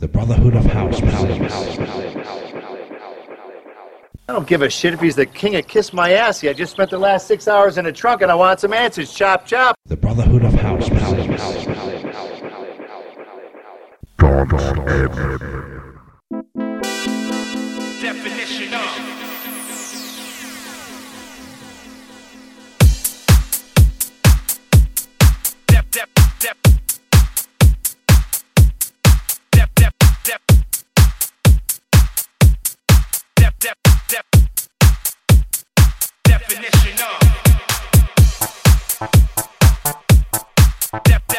The Brotherhood of House I don't give a shit if he's the king of kiss my ass. Yeah, I just spent the last six hours in a trunk and I want some answers. Chop, chop. The Brotherhood of House Definition of. Dep, dep, dep. Dep, dep. Definition of. Dep.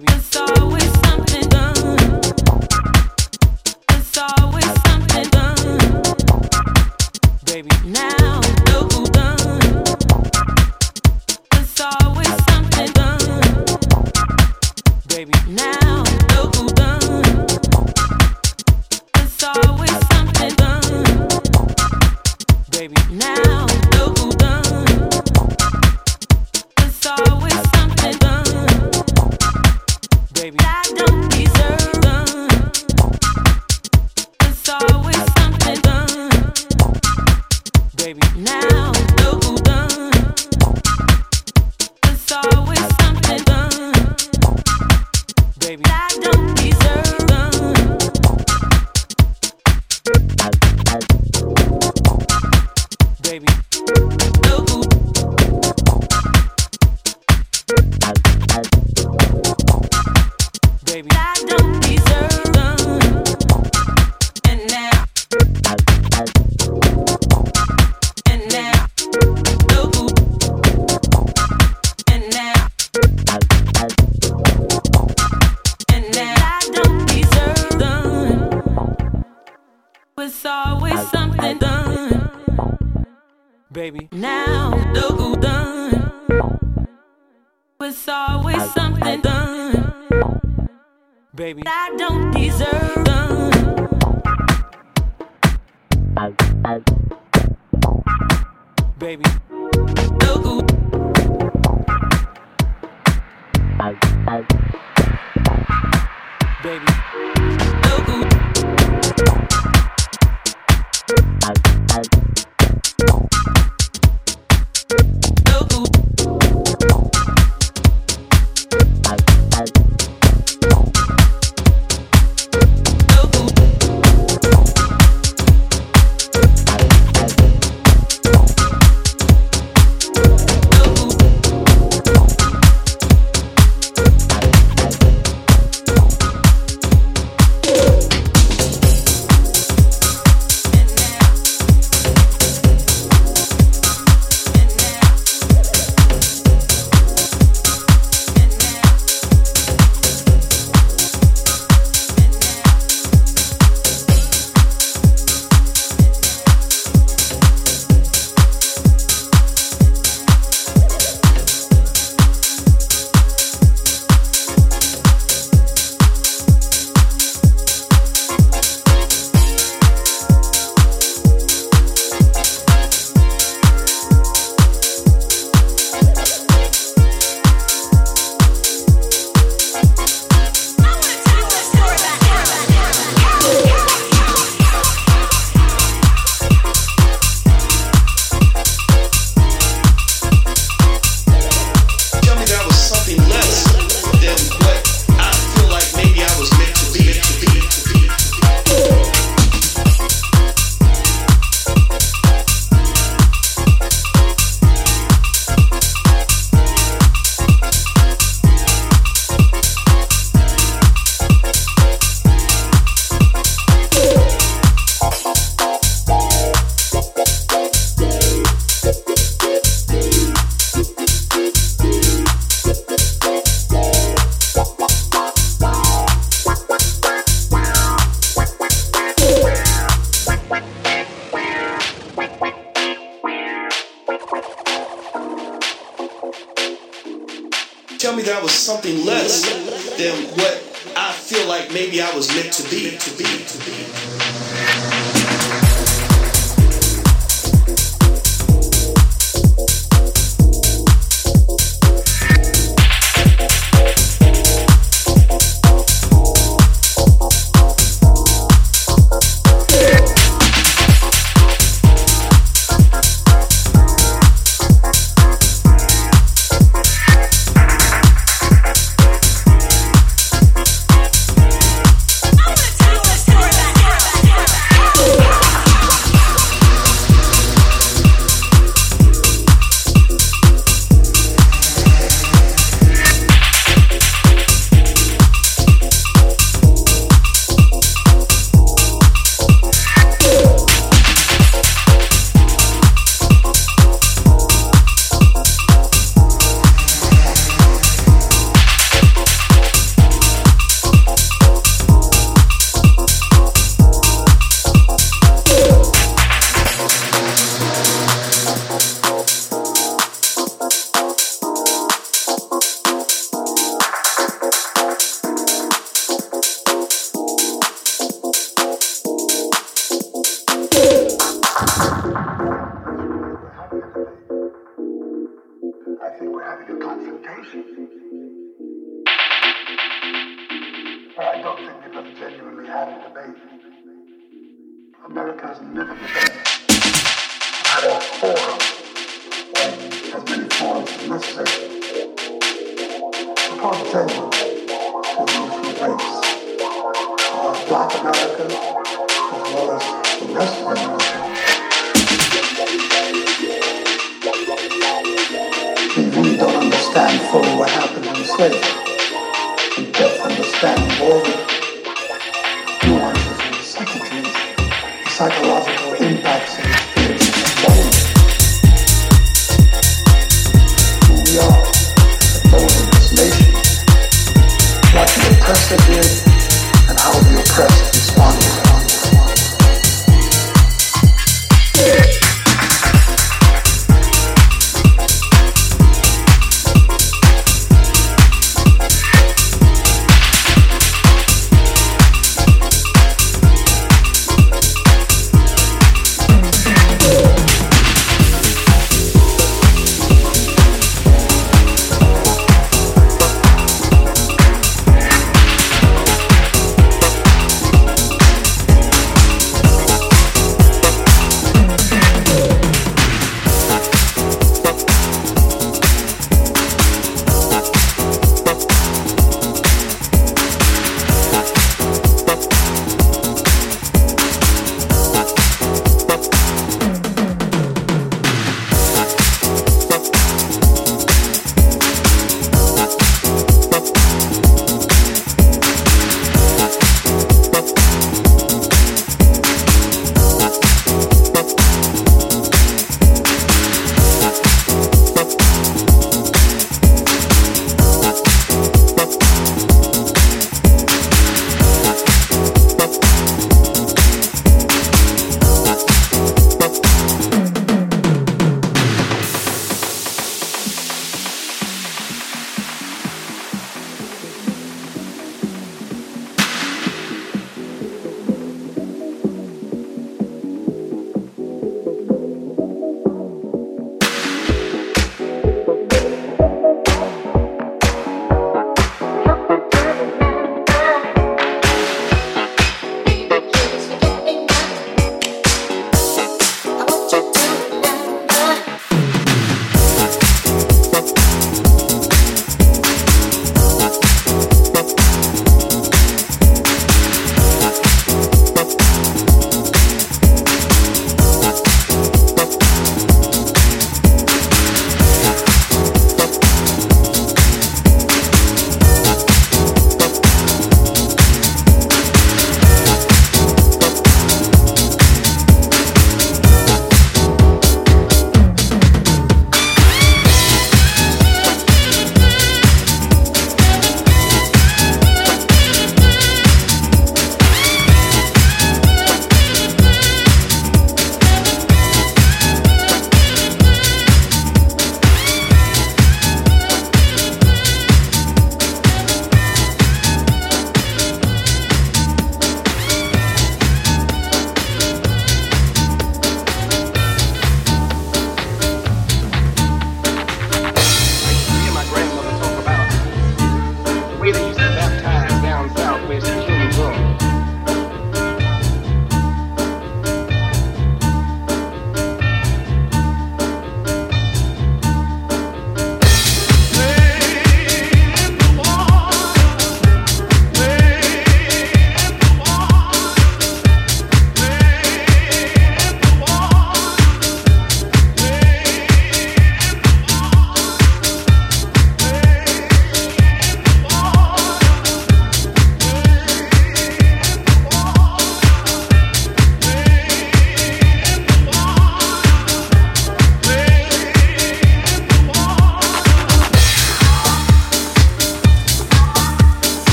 baby. I was meant to be, to be, to be.